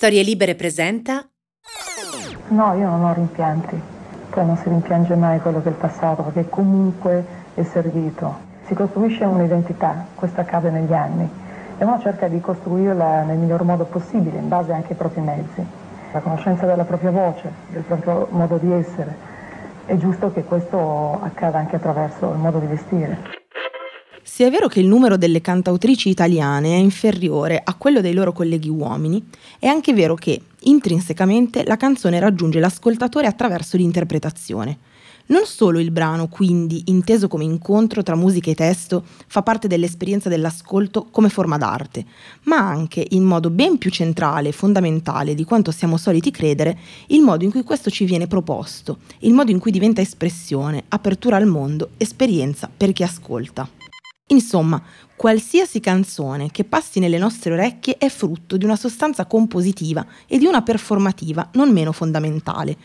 Storie Libere presenta No, io non ho rimpianti. Poi non si rimpiange mai quello che è il passato, perché comunque è servito. Si costruisce un'identità, questo accade negli anni, e uno cerca di costruirla nel miglior modo possibile, in base anche ai propri mezzi. La conoscenza della propria voce, del proprio modo di essere. È giusto che questo accada anche attraverso il modo di vestire. Se è vero che il numero delle cantautrici italiane è inferiore a quello dei loro colleghi uomini, è anche vero che, intrinsecamente, la canzone raggiunge l'ascoltatore attraverso l'interpretazione. Non solo il brano, quindi, inteso come incontro tra musica e testo, fa parte dell'esperienza dell'ascolto come forma d'arte, ma anche, in modo ben più centrale e fondamentale di quanto siamo soliti credere, il modo in cui questo ci viene proposto, il modo in cui diventa espressione, apertura al mondo, esperienza per chi ascolta. Insomma, qualsiasi canzone che passi nelle nostre orecchie è frutto di una sostanza compositiva e di una performativa non meno fondamentale.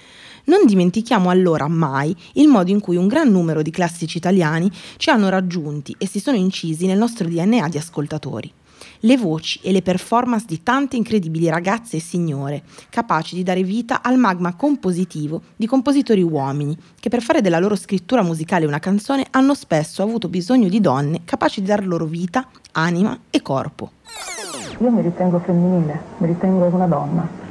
Non dimentichiamo allora mai il modo in cui un gran numero di classici italiani ci hanno raggiunti e si sono incisi nel nostro DNA di ascoltatori le voci e le performance di tante incredibili ragazze e signore, capaci di dare vita al magma compositivo di compositori uomini, che per fare della loro scrittura musicale una canzone hanno spesso avuto bisogno di donne capaci di dar loro vita, anima e corpo. Io mi ritengo femminile, mi ritengo una donna.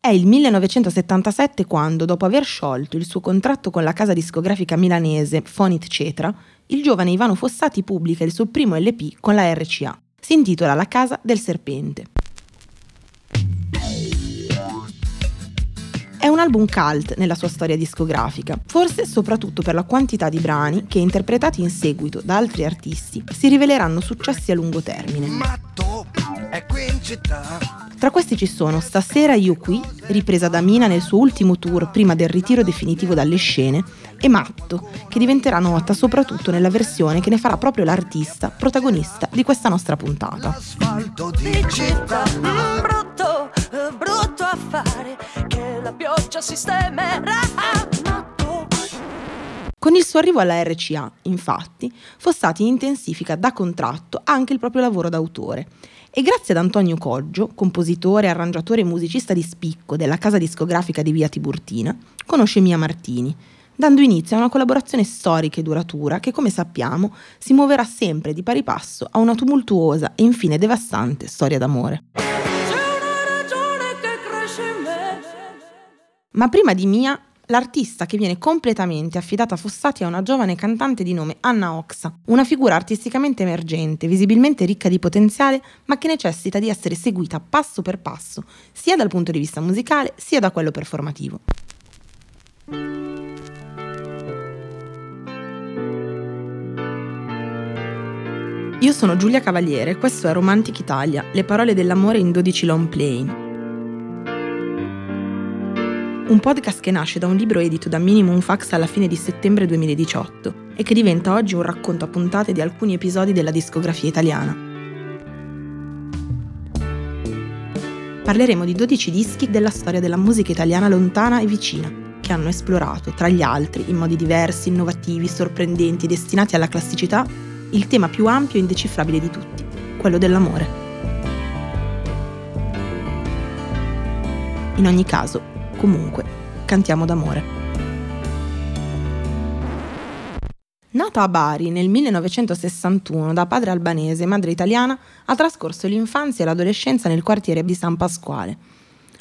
È il 1977 quando, dopo aver sciolto il suo contratto con la casa discografica milanese Fonit Cetra, il giovane Ivano Fossati pubblica il suo primo LP con la RCA. Si intitola La casa del serpente. È un album cult nella sua storia discografica, forse soprattutto per la quantità di brani che, interpretati in seguito da altri artisti, si riveleranno successi a lungo termine. Matto è qui in città tra questi ci sono Stasera io qui, ripresa da Mina nel suo ultimo tour prima del ritiro definitivo dalle scene, e Matto, che diventerà nota soprattutto nella versione che ne farà proprio l'artista protagonista di questa nostra puntata. L'asfalto di città, mm, brutto, brutto affare, che la pioggia sistemerà. Con il suo arrivo alla RCA, infatti, Fossati intensifica da contratto anche il proprio lavoro d'autore e grazie ad Antonio Coggio, compositore, arrangiatore e musicista di spicco della casa discografica di Via Tiburtina, conosce Mia Martini, dando inizio a una collaborazione storica e duratura che, come sappiamo, si muoverà sempre di pari passo a una tumultuosa e infine devastante storia d'amore. Ma prima di Mia l'artista che viene completamente affidata a Fossati è una giovane cantante di nome Anna Oxa, una figura artisticamente emergente, visibilmente ricca di potenziale, ma che necessita di essere seguita passo per passo, sia dal punto di vista musicale sia da quello performativo. Io sono Giulia Cavaliere, questo è Romantic Italia, le parole dell'amore in 12 long plane un podcast che nasce da un libro edito da Minimum Fax alla fine di settembre 2018 e che diventa oggi un racconto a puntate di alcuni episodi della discografia italiana. Parleremo di 12 dischi della storia della musica italiana lontana e vicina, che hanno esplorato, tra gli altri, in modi diversi, innovativi, sorprendenti e destinati alla classicità, il tema più ampio e indecifrabile di tutti, quello dell'amore. In ogni caso, Comunque, cantiamo d'amore. Nata a Bari nel 1961 da padre albanese e madre italiana, ha trascorso l'infanzia e l'adolescenza nel quartiere di San Pasquale.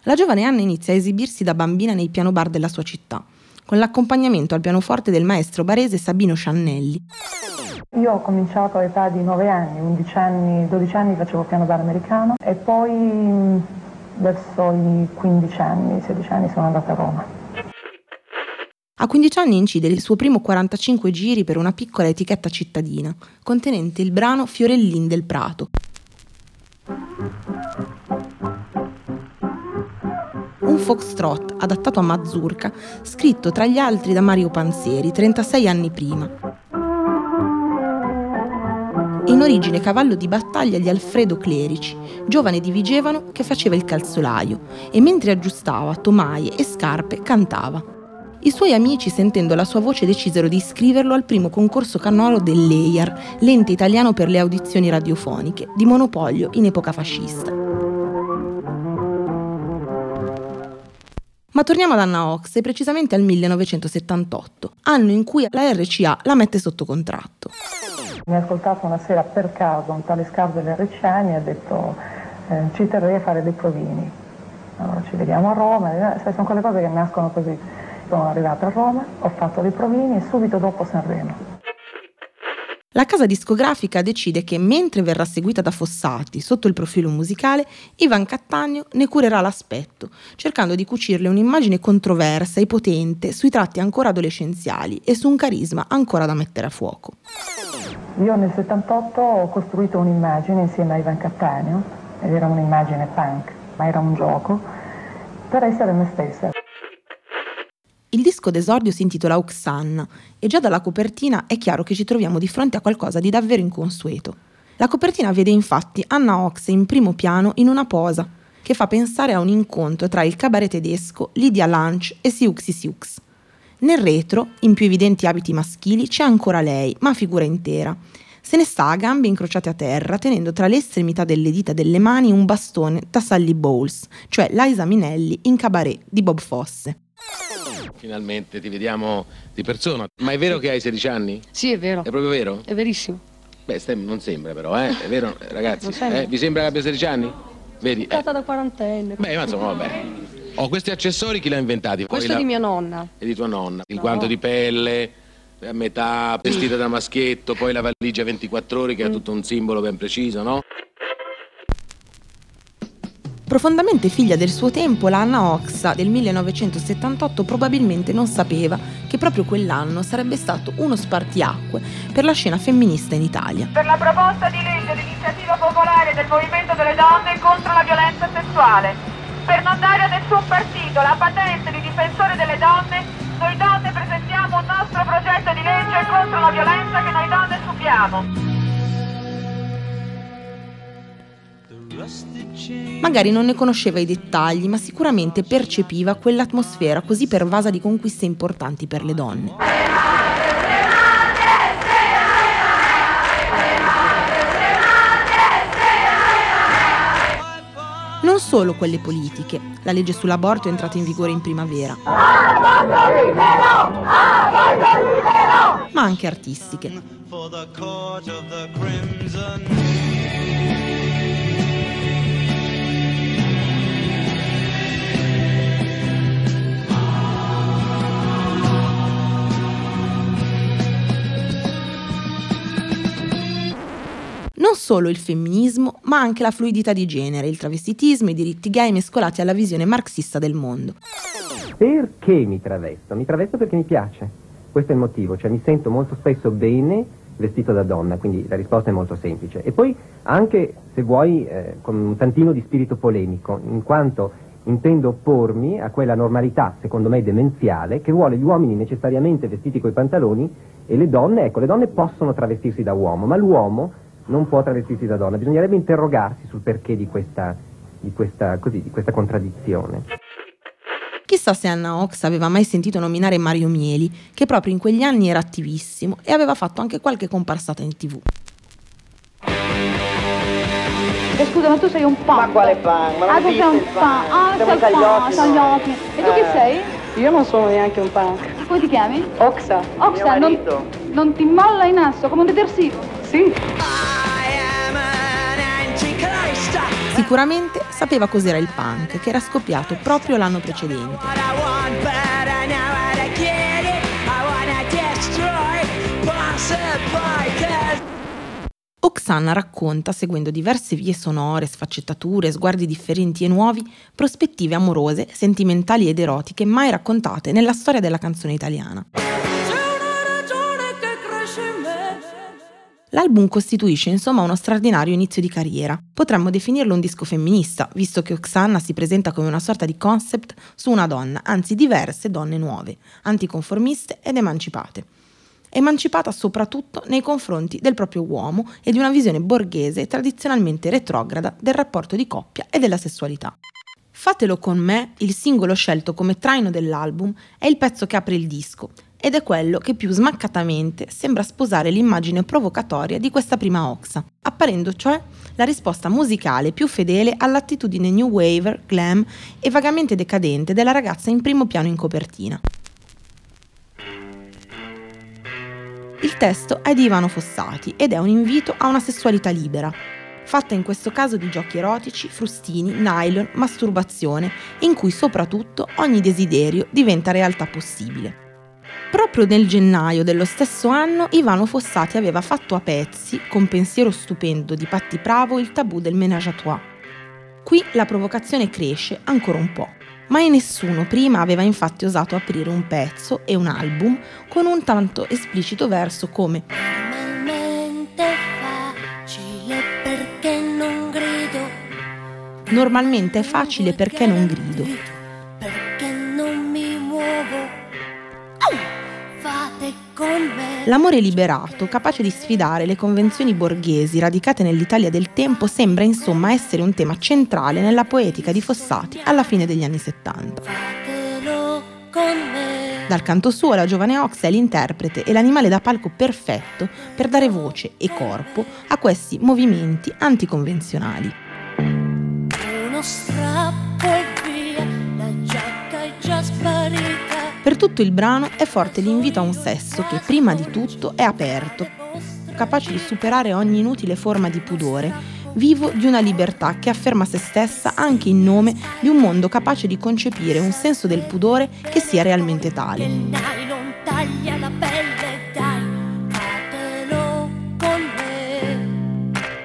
La giovane Anna inizia a esibirsi da bambina nei piano bar della sua città, con l'accompagnamento al pianoforte del maestro barese Sabino Sciannelli. Io ho cominciato all'età di 9 anni, 11 anni, 12 anni facevo piano bar americano e poi verso i 15 anni, 16 anni sono andata a Roma. A 15 anni incide il suo primo 45 giri per una piccola etichetta cittadina, contenente il brano Fiorellin del Prato. Un foxtrot adattato a mazurka, scritto tra gli altri da Mario Panzeri 36 anni prima, in origine cavallo di battaglia di Alfredo Clerici, giovane di Vigevano che faceva il calzolaio e mentre aggiustava tomaie e scarpe cantava. I suoi amici, sentendo la sua voce, decisero di iscriverlo al primo concorso canoro dell'EIAR, l'ente italiano per le audizioni radiofoniche, di monopolio in epoca fascista. Ma torniamo ad Anna Ox e precisamente al 1978, anno in cui la RCA la mette sotto contratto. Mi ha ascoltato una sera per caso un tale scarpe dell'RCA e mi ha detto eh, ci terrei a fare dei provini. Allora ci vediamo a Roma, eh, sono quelle cose che nascono così. Sono arrivata a Roma, ho fatto dei provini e subito dopo Sanremo. La casa discografica decide che mentre verrà seguita da Fossati sotto il profilo musicale, Ivan Cattaneo ne curerà l'aspetto, cercando di cucirle un'immagine controversa e potente sui tratti ancora adolescenziali e su un carisma ancora da mettere a fuoco. Io nel 78 ho costruito un'immagine insieme a Ivan Cattaneo, ed era un'immagine punk, ma era un gioco, per essere me stessa. Il disco d'esordio si intitola Oxanna e già dalla copertina è chiaro che ci troviamo di fronte a qualcosa di davvero inconsueto. La copertina vede infatti Anna Ox in primo piano in una posa, che fa pensare a un incontro tra il cabaret tedesco Lydia Lunch e Siuxi Siux. Nel retro, in più evidenti abiti maschili, c'è ancora lei, ma figura intera. Se ne sta a gambe incrociate a terra, tenendo tra le estremità delle dita delle mani un bastone da Sally Bowles, cioè Liza Minelli in cabaret di Bob Fosse. Finalmente ti vediamo di persona. Ma è vero che hai 16 anni? Sì, è vero. È proprio vero? È verissimo. Beh, non sembra però, eh? È vero, ragazzi? Sembra. Eh? Vi sembra che abbia 16 anni? Vedi? Eh. Stata da quarantenne. Beh, ma insomma, vabbè. Ho questi accessori chi li ha inventati? Questo è la- di mia nonna. E di tua nonna. Il No. guanto di pelle, a metà vestita da maschietto, poi la valigia 24 ore che ha tutto un simbolo ben preciso, no? Profondamente figlia del suo tempo, la Anna Oxa del 1978 probabilmente non sapeva che proprio quell'anno sarebbe stato uno spartiacque per la scena femminista in Italia. per la proposta di legge d'iniziativa popolare del Movimento delle Donne contro la violenza sessuale. Per non dare a nessun partito la patente di difensore delle donne, noi donne presentiamo un nostro progetto di legge contro la violenza che noi donne subiamo. Magari non ne conosceva i dettagli, ma sicuramente percepiva quell'atmosfera così pervasa di conquiste importanti per le donne. Non solo quelle politiche, la legge sull'aborto è entrata in vigore in primavera, ma anche artistiche. Solo il femminismo, ma anche la fluidità di genere, il travestitismo, i diritti gay mescolati alla visione marxista del mondo. Perché mi travesto? Mi travesto perché mi piace. Questo è il motivo, cioè mi sento molto spesso bene vestito da donna, quindi la risposta è molto semplice. E poi anche, se vuoi, eh, con un tantino di spirito polemico, in quanto intendo oppormi a quella normalità, secondo me demenziale, che vuole gli uomini necessariamente vestiti coi pantaloni e le donne, ecco, le donne possono travestirsi da uomo, ma l'uomo non può travestirsi da donna. Bisognerebbe interrogarsi sul perché di questa, di questa, così, di questa contraddizione. Chissà se Anna Ox aveva mai sentito nominare Mario Mieli, che proprio in quegli anni era attivissimo e aveva fatto anche qualche comparsata in tv. Eh, scusa, ma tu sei un punk. Ma quale punk? Ma non ah, tu sei un punk. Ah, sei punk, noi. tagliocchi. E tu chi Eh. sei? Io non sono neanche un punk. Come ti chiami? Oxa. Oxa, non, non ti molla in asso, come un detersivo. Sì. Sicuramente sapeva cos'era il punk, che era scoppiato proprio l'anno precedente. Oksana racconta, seguendo diverse vie sonore, sfaccettature, sguardi differenti e nuovi, prospettive amorose, sentimentali ed erotiche mai raccontate nella storia della canzone italiana. L'album costituisce insomma uno straordinario inizio di carriera. Potremmo definirlo un disco femminista, visto che Oksana si presenta come una sorta di concept su una donna, anzi diverse donne nuove, anticonformiste ed emancipate. Emancipata soprattutto nei confronti del proprio uomo e di una visione borghese tradizionalmente retrograda del rapporto di coppia e della sessualità. Fatelo con me, il singolo scelto come traino dell'album, è il pezzo che apre il disco, ed è quello che più smaccatamente sembra sposare l'immagine provocatoria di questa prima Oxa, apparendo cioè la risposta musicale più fedele all'attitudine new wave, glam e vagamente decadente della ragazza in primo piano in copertina. Il testo è di Ivano Fossati ed è un invito a una sessualità libera, fatta in questo caso di giochi erotici, frustini, nylon, masturbazione, in cui soprattutto ogni desiderio diventa realtà possibile. Proprio nel gennaio dello stesso anno Ivano Fossati aveva fatto a pezzi, con pensiero stupendo di Patti Pravo, il tabù del ménage à trois. Qui la provocazione cresce ancora un po'. Mai nessuno prima aveva infatti osato aprire un pezzo e un album con un tanto esplicito verso come Normalmente è facile perché non grido. L'amore liberato, capace di sfidare le convenzioni borghesi radicate nell'Italia del tempo, sembra insomma essere un tema centrale nella poetica di Fossati alla fine degli anni 70. Fatelo con me. Dal canto suo la giovane Ox è l'interprete e l'animale da palco perfetto per dare voce e corpo a questi movimenti anticonvenzionali. Uno strappo Per tutto il brano è forte l'invito a un sesso che prima di tutto è aperto, capace di superare ogni inutile forma di pudore, vivo di una libertà che afferma se stessa anche in nome di un mondo capace di concepire un senso del pudore che sia realmente tale.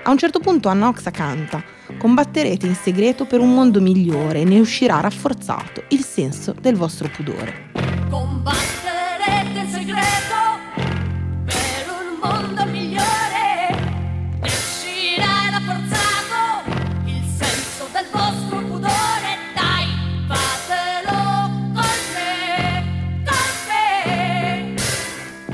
A un certo punto Anna Oxa canta Combatterete in segreto per un mondo migliore e ne uscirà rafforzato il senso del vostro pudore.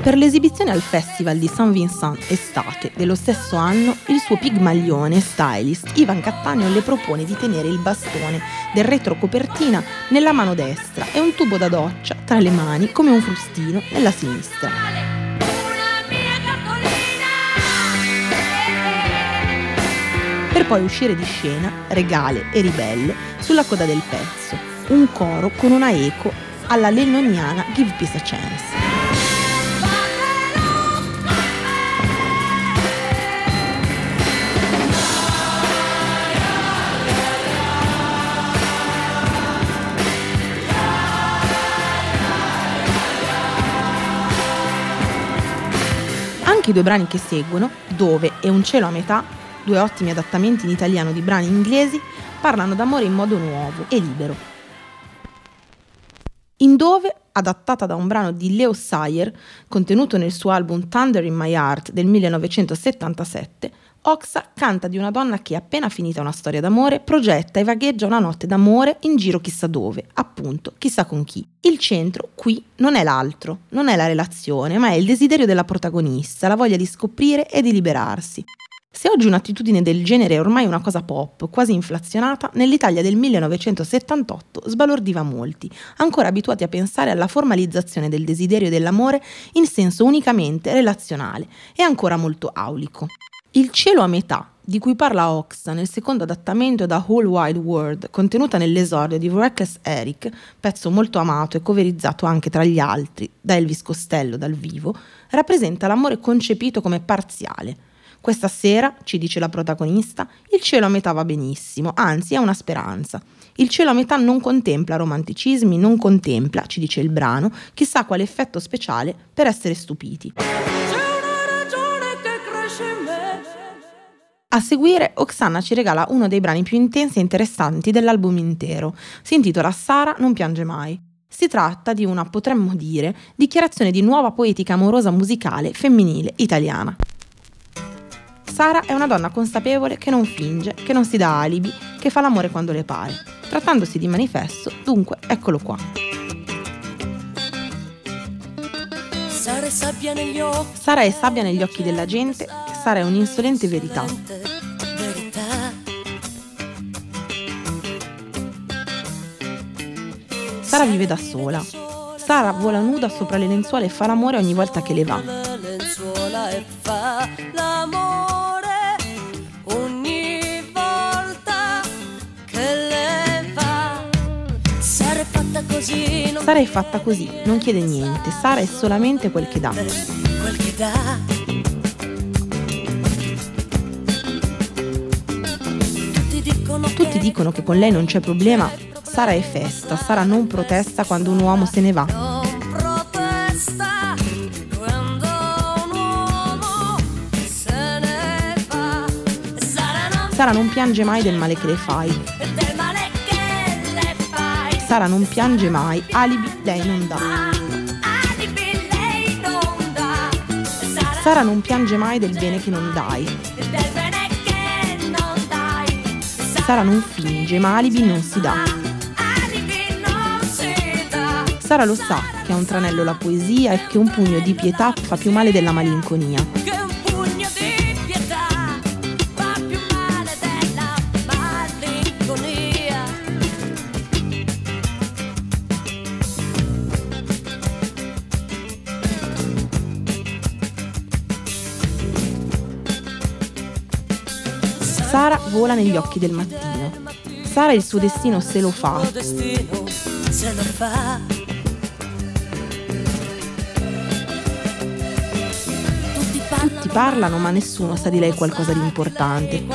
Per l'esibizione al Festival di Saint Vincent estate dello stesso anno, il suo pigmaglione stylist Ivan Cattaneo le propone di tenere il bastone del retrocopertina nella mano destra e un tubo da doccia tra le mani come un frustino nella sinistra. Per poi uscire di scena, regale e ribelle, sulla coda del pezzo, un coro con una eco alla lennoniana Give Peace a Chance. Anche i due brani che seguono, Dove e Un cielo a metà, due ottimi adattamenti in italiano di brani inglesi, parlano d'amore in modo nuovo e libero. In Dove, adattata da un brano di Leo Sayer, contenuto nel suo album Thunder in My Heart del 1977, Oxa canta di una donna che, appena finita una storia d'amore, progetta e vagheggia una notte d'amore in giro chissà dove, appunto, chissà con chi. Il centro, qui, non è l'altro, non è la relazione, ma è il desiderio della protagonista, la voglia di scoprire e di liberarsi. Se oggi un'attitudine del genere è ormai una cosa pop, quasi inflazionata, nell'Italia del 1978 sbalordiva molti, ancora abituati a pensare alla formalizzazione del desiderio dell'amore in senso unicamente relazionale e ancora molto aulico. Il cielo a metà, di cui parla Oxa nel secondo adattamento da Whole Wide World, contenuta nell'esordio di Reckless Eric, pezzo molto amato e coverizzato anche tra gli altri da Elvis Costello dal vivo, rappresenta l'amore concepito come parziale. Questa sera, ci dice la protagonista, il cielo a metà va benissimo, anzi è una speranza. Il cielo a metà non contempla romanticismi, non contempla, ci dice il brano, chissà quale effetto speciale per essere stupiti. A seguire, Oksana ci regala uno dei brani più intensi e interessanti dell'album intero. Si intitola Sara non piange mai. Si tratta di una, potremmo dire, dichiarazione di nuova poetica amorosa musicale femminile italiana. Sara è una donna consapevole che non finge, che non si dà alibi, che fa l'amore quando le pare. Trattandosi di manifesto, dunque, eccolo qua. Sara è sabbia negli occhi. Della gente, Sara è un'insolente verità. Verità. Sara vive da sola. Sara vola nuda sopra le lenzuola e fa l'amore ogni volta che le va. Sara è fatta così, non chiede niente, Sara è solamente quel che dà. quel che dà. Dicono che con lei non c'è problema, Sara è festa, Sara non protesta quando un uomo se ne va. Sara non piange mai del male che le fai. Sara non piange mai, alibi lei non dà. Sara Sara non piange mai del bene che non dai, Sara non finge, ma alibi non si dà. Sara lo sa che ha un tranello la poesia e che un pugno di pietà fa più male della malinconia. Vola negli occhi del mattino. Sara il suo destino se lo fa. Tutti parlano ma nessuno sa di lei qualcosa di importante.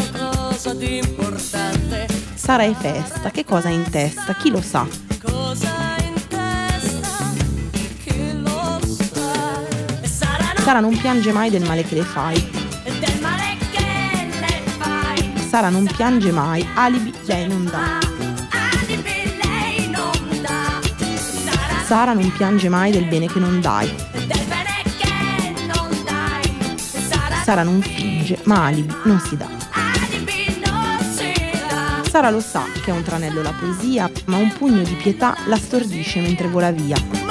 Sara è festa, che cosa ha in testa? Chi lo sa? Sara non piange mai del male che le fai. Sara non piange mai, alibi lei non dà. Sara non piange mai del bene che non dai. Sara non finge, ma alibi non si dà. Sara lo sa che ha un tranello la poesia, ma un pugno di pietà la stordisce mentre vola via.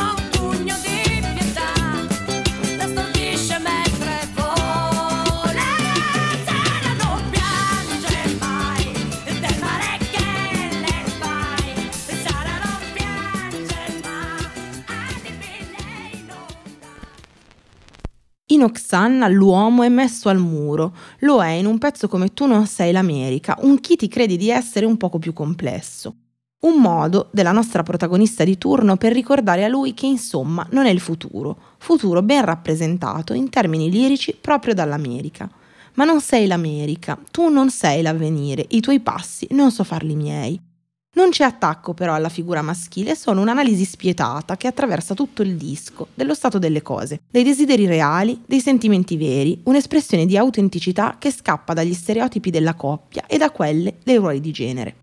In Oxanna l'uomo è messo al muro, lo è in un pezzo come Tu non sei l'America, un chi ti credi di essere un poco più complesso. Un modo della nostra protagonista di turno per ricordare a lui che insomma non è il futuro, futuro ben rappresentato in termini lirici proprio dall'America. Ma non sei l'America, tu non sei l'avvenire, i tuoi passi non so farli miei. Non c'è attacco però alla figura maschile, sono un'analisi spietata che attraversa tutto il disco, dello stato delle cose, dei desideri reali, dei sentimenti veri, un'espressione di autenticità che scappa dagli stereotipi della coppia e da quelle dei ruoli di genere.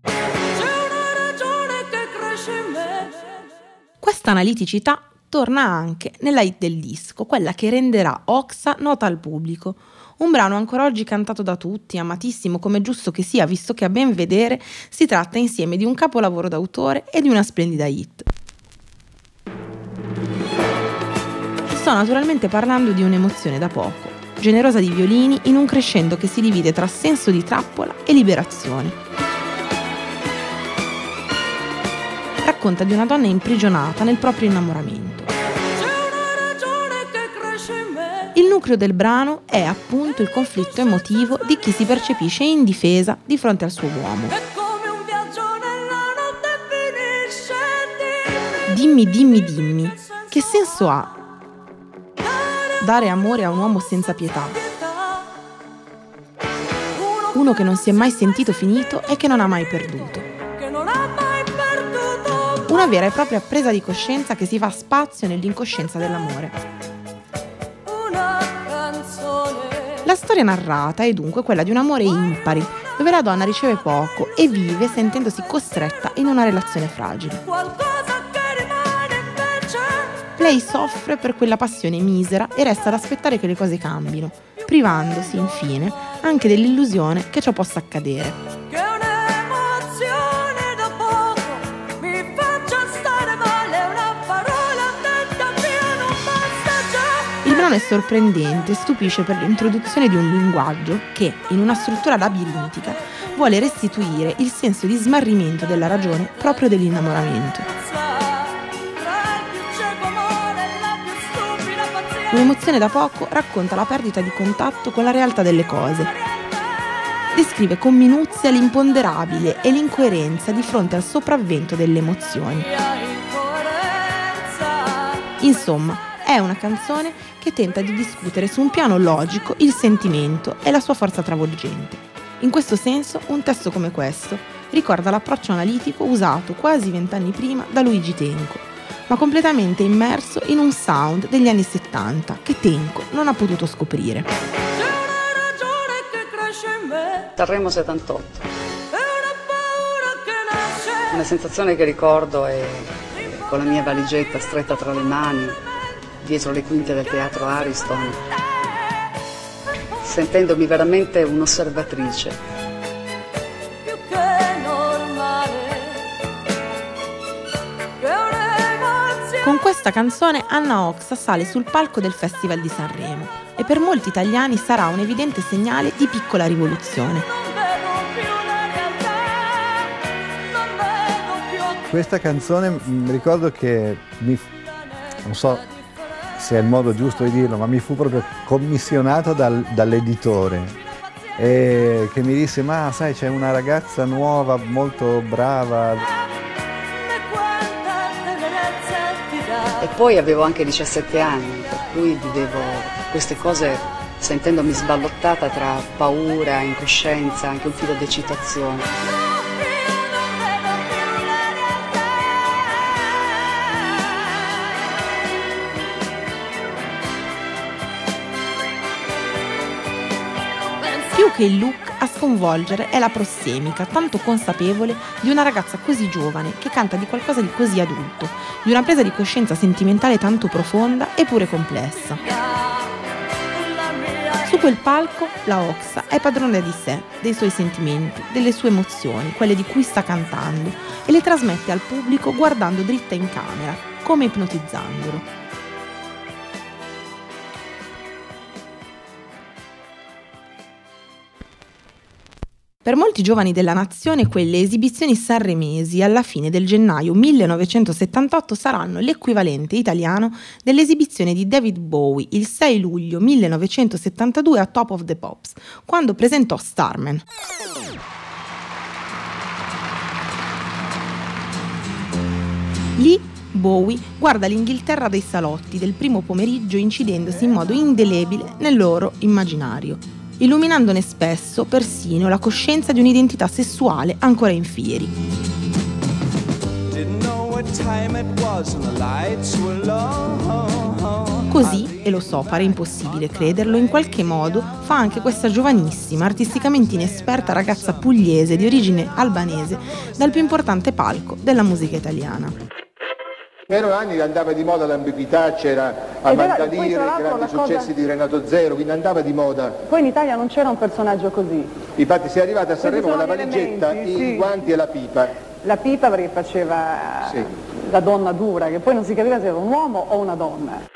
Questa analiticità torna anche nella hit del disco, quella che renderà Oxa nota al pubblico. Un brano ancora oggi cantato da tutti, amatissimo come giusto che sia, visto che a ben vedere si tratta insieme di un capolavoro d'autore e di una splendida hit. Sto naturalmente parlando di un'emozione da poco, generosa di violini in un crescendo che si divide tra senso di trappola e liberazione. Racconta di una donna imprigionata nel proprio innamoramento. Nucleo del brano è appunto il conflitto emotivo di chi si percepisce indifesa di fronte al suo uomo. Dimmi, dimmi, dimmi, che senso ha dare amore a un uomo senza pietà? Uno che non si è mai sentito finito e che non ha mai perduto. che non ha mai perduto Una vera e propria presa di coscienza che si fa spazio nell'incoscienza dell'amore. La storia narrata è dunque quella di un amore impari, dove la donna riceve poco e vive sentendosi costretta in una relazione fragile. Lei soffre per quella passione misera e resta ad aspettare che le cose cambino, privandosi infine anche dell'illusione che ciò possa accadere. Brano è sorprendente e stupisce per l'introduzione di un linguaggio che, in una struttura labirintica, vuole restituire il senso di smarrimento della ragione proprio dell'innamoramento. Un'emozione da poco racconta la perdita di contatto con la realtà delle cose. Descrive con minuzia l'imponderabile e l'incoerenza di fronte al sopravvento delle emozioni. Insomma, è una canzone che tenta di discutere su un piano logico il sentimento e la sua forza travolgente. In questo senso, un testo come questo ricorda l'approccio analitico usato quasi vent'anni prima da Luigi Tenco, ma completamente immerso in un sound degli anni 70 che Tenco non ha potuto scoprire. Sanremo 78. Una sensazione che ricordo è con la mia valigetta stretta tra le mani, dietro le quinte del teatro Ariston, sentendomi veramente un'osservatrice. più che normale che un'emozione Con questa canzone Anna Oxa sale sul palco del Festival di Sanremo e per molti italiani sarà un evidente segnale di piccola rivoluzione. Questa canzone mh, ricordo che mi, non so se è il modo giusto di dirlo, ma mi fu proprio commissionato dal- dall'editore che mi disse ma sai c'è una ragazza nuova molto brava E poi avevo anche 17 anni, per cui vivevo queste cose sentendomi sballottata tra paura, incoscienza, anche un filo di eccitazione. Che il look a sconvolgere è la prossemica, tanto consapevole, di una ragazza così giovane che canta di qualcosa di così adulto, di una presa di coscienza sentimentale tanto profonda eppure complessa. Su quel palco la Oxa è padrona di sé, dei suoi sentimenti, delle sue emozioni, quelle di cui sta cantando, e le trasmette al pubblico guardando dritta in camera, come ipnotizzandolo. Per molti giovani della nazione quelle esibizioni sanremesi alla fine del gennaio 1978 saranno l'equivalente italiano dell'esibizione di David Bowie il 6 luglio 1972 a Top of the Pops, quando presentò Starman. Lì Bowie guarda l'Inghilterra dei salotti del primo pomeriggio incidendosi in modo indelebile nel loro immaginario, illuminandone spesso persino la coscienza di un'identità sessuale ancora in fieri. Così, e lo so, pare impossibile crederlo, in qualche modo fa anche questa giovanissima, artisticamente inesperta ragazza pugliese di origine albanese dal più importante palco della musica italiana. Erano anni che andava di moda l'ambiguità, c'era Amanda tra i grandi la cosa- successi di Renato Zero, quindi andava di moda. Poi in Italia non c'era un personaggio così. Infatti sei arrivata a Sanremo con la valigetta, i guanti e la pipa. La pipa perché faceva Sì. la donna dura, che poi non si capiva se era un uomo o una donna.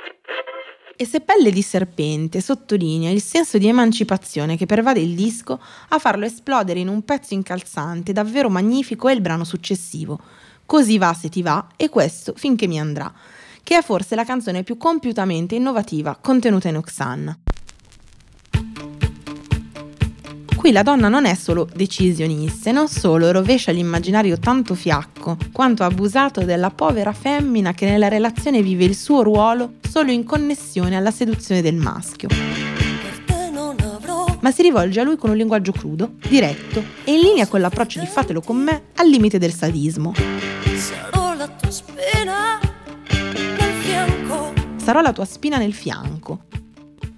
E se Pelle di Serpente sottolinea il senso di emancipazione che pervade il disco, a farlo esplodere in un pezzo incalzante davvero magnifico è il brano successivo, Così va se ti va e questo finché mi andrà, che è forse la canzone più compiutamente innovativa contenuta in Oxanna. Qui la donna non è solo decisionista e non solo rovescia l'immaginario tanto fiacco, quanto abusato della povera femmina che nella relazione vive il suo ruolo solo in connessione alla seduzione del maschio. Ma si rivolge a lui con un linguaggio crudo, diretto e in linea con l'approccio di fatelo con me al limite del sadismo. Sarò la tua spina nel fianco Sarò la tua spina nel fianco.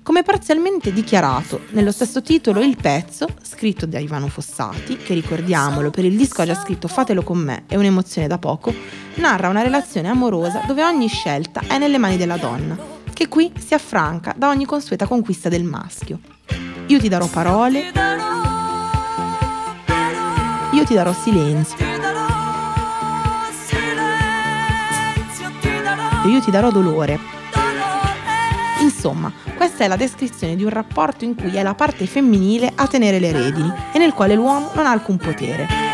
Come parzialmente dichiarato nello stesso titolo, il pezzo, scritto da Ivano Fossati, che ricordiamolo per il disco ha già scritto Fatelo con me e un'emozione da poco, narra una relazione amorosa dove ogni scelta è nelle mani della donna, che qui si affranca da ogni consueta conquista del maschio. Io ti darò parole, io ti darò silenzio, sangue, io ti darò dolore. Insomma, questa è la descrizione di un rapporto in cui è la parte femminile a tenere le redini e nel quale l'uomo non ha alcun potere.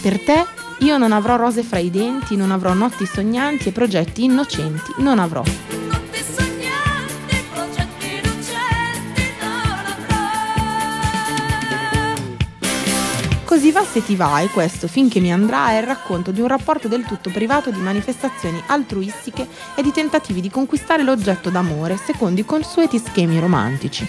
Per te io non avrò rose fra i denti, non avrò notti sognanti e progetti innocenti, non avrò. Così va se ti va e questo finché mi andrà è il racconto di un rapporto del tutto privato di manifestazioni altruistiche e di tentativi di conquistare l'oggetto d'amore secondo i consueti schemi romantici.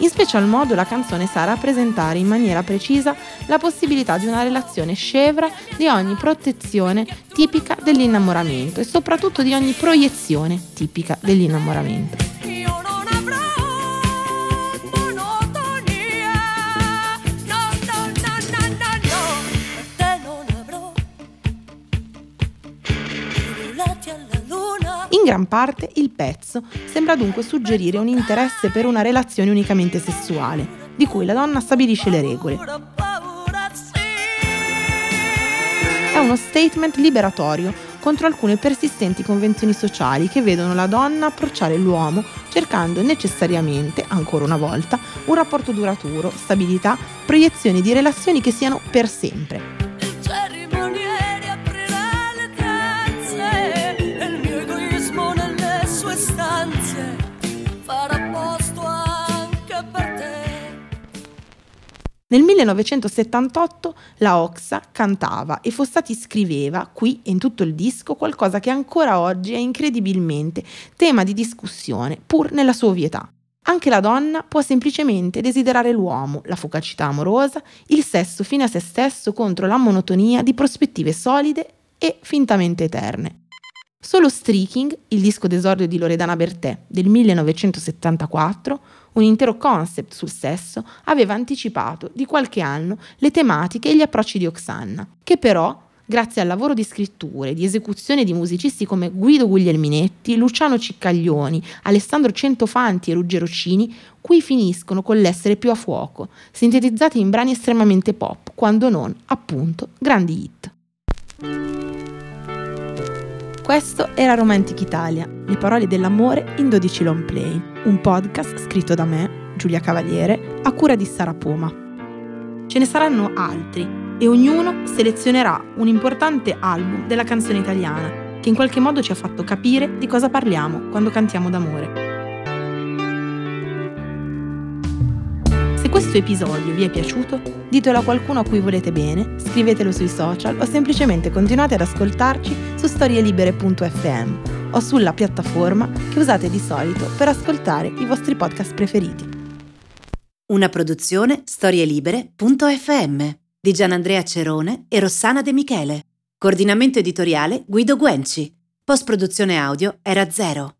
In special modo la canzone sa rappresentare in maniera precisa la possibilità di una relazione scevra di ogni protezione tipica dell'innamoramento e soprattutto di ogni proiezione tipica dell'innamoramento. Gran parte il pezzo sembra dunque suggerire un interesse per una relazione unicamente sessuale, di cui la donna stabilisce le regole. È uno statement liberatorio contro alcune persistenti convenzioni sociali che vedono la donna approcciare l'uomo cercando necessariamente, ancora una volta, un rapporto duraturo, stabilità, proiezioni di relazioni che siano per sempre. Stanze farà posto anche per te Nel 1978 la Oxa cantava e Fossati scriveva, qui e in tutto il disco, qualcosa che ancora oggi è incredibilmente tema di discussione, pur nella sua ovvietà. Anche la donna può semplicemente desiderare l'uomo, la focacità amorosa, il sesso fine a se stesso contro la monotonia di prospettive solide e fintamente eterne. Solo Streaking, il disco d'esordio di Loredana Bertè del 1974, un intero concept sul sesso, aveva anticipato di qualche anno le tematiche e gli approcci di Oxanna, che però, grazie al lavoro di scrittura e di esecuzione di musicisti come Guido Guglielminetti, Luciano Ciccaglioni, Alessandro Centofanti e Ruggero Cini, qui finiscono con l'essere più a fuoco, sintetizzati in brani estremamente pop, quando non, appunto, grandi hit. Questo era Romantic Italia, le parole dell'amore in 12 long play, un podcast scritto da me, Giulia Cavaliere, a cura di Sara Poma. Ce ne saranno altri e ognuno selezionerà un importante album della canzone italiana che in qualche modo ci ha fatto capire di cosa parliamo quando cantiamo d'amore. Questo episodio vi è piaciuto, ditelo a qualcuno a cui volete bene, scrivetelo sui social o semplicemente continuate ad ascoltarci su storielibere.fm o sulla piattaforma che usate di solito per ascoltare i vostri podcast preferiti. Una produzione storielibere.fm di Gianandrea Cerone e Rossana De Michele. Coordinamento editoriale Guido Guenci. Post produzione audio era zero.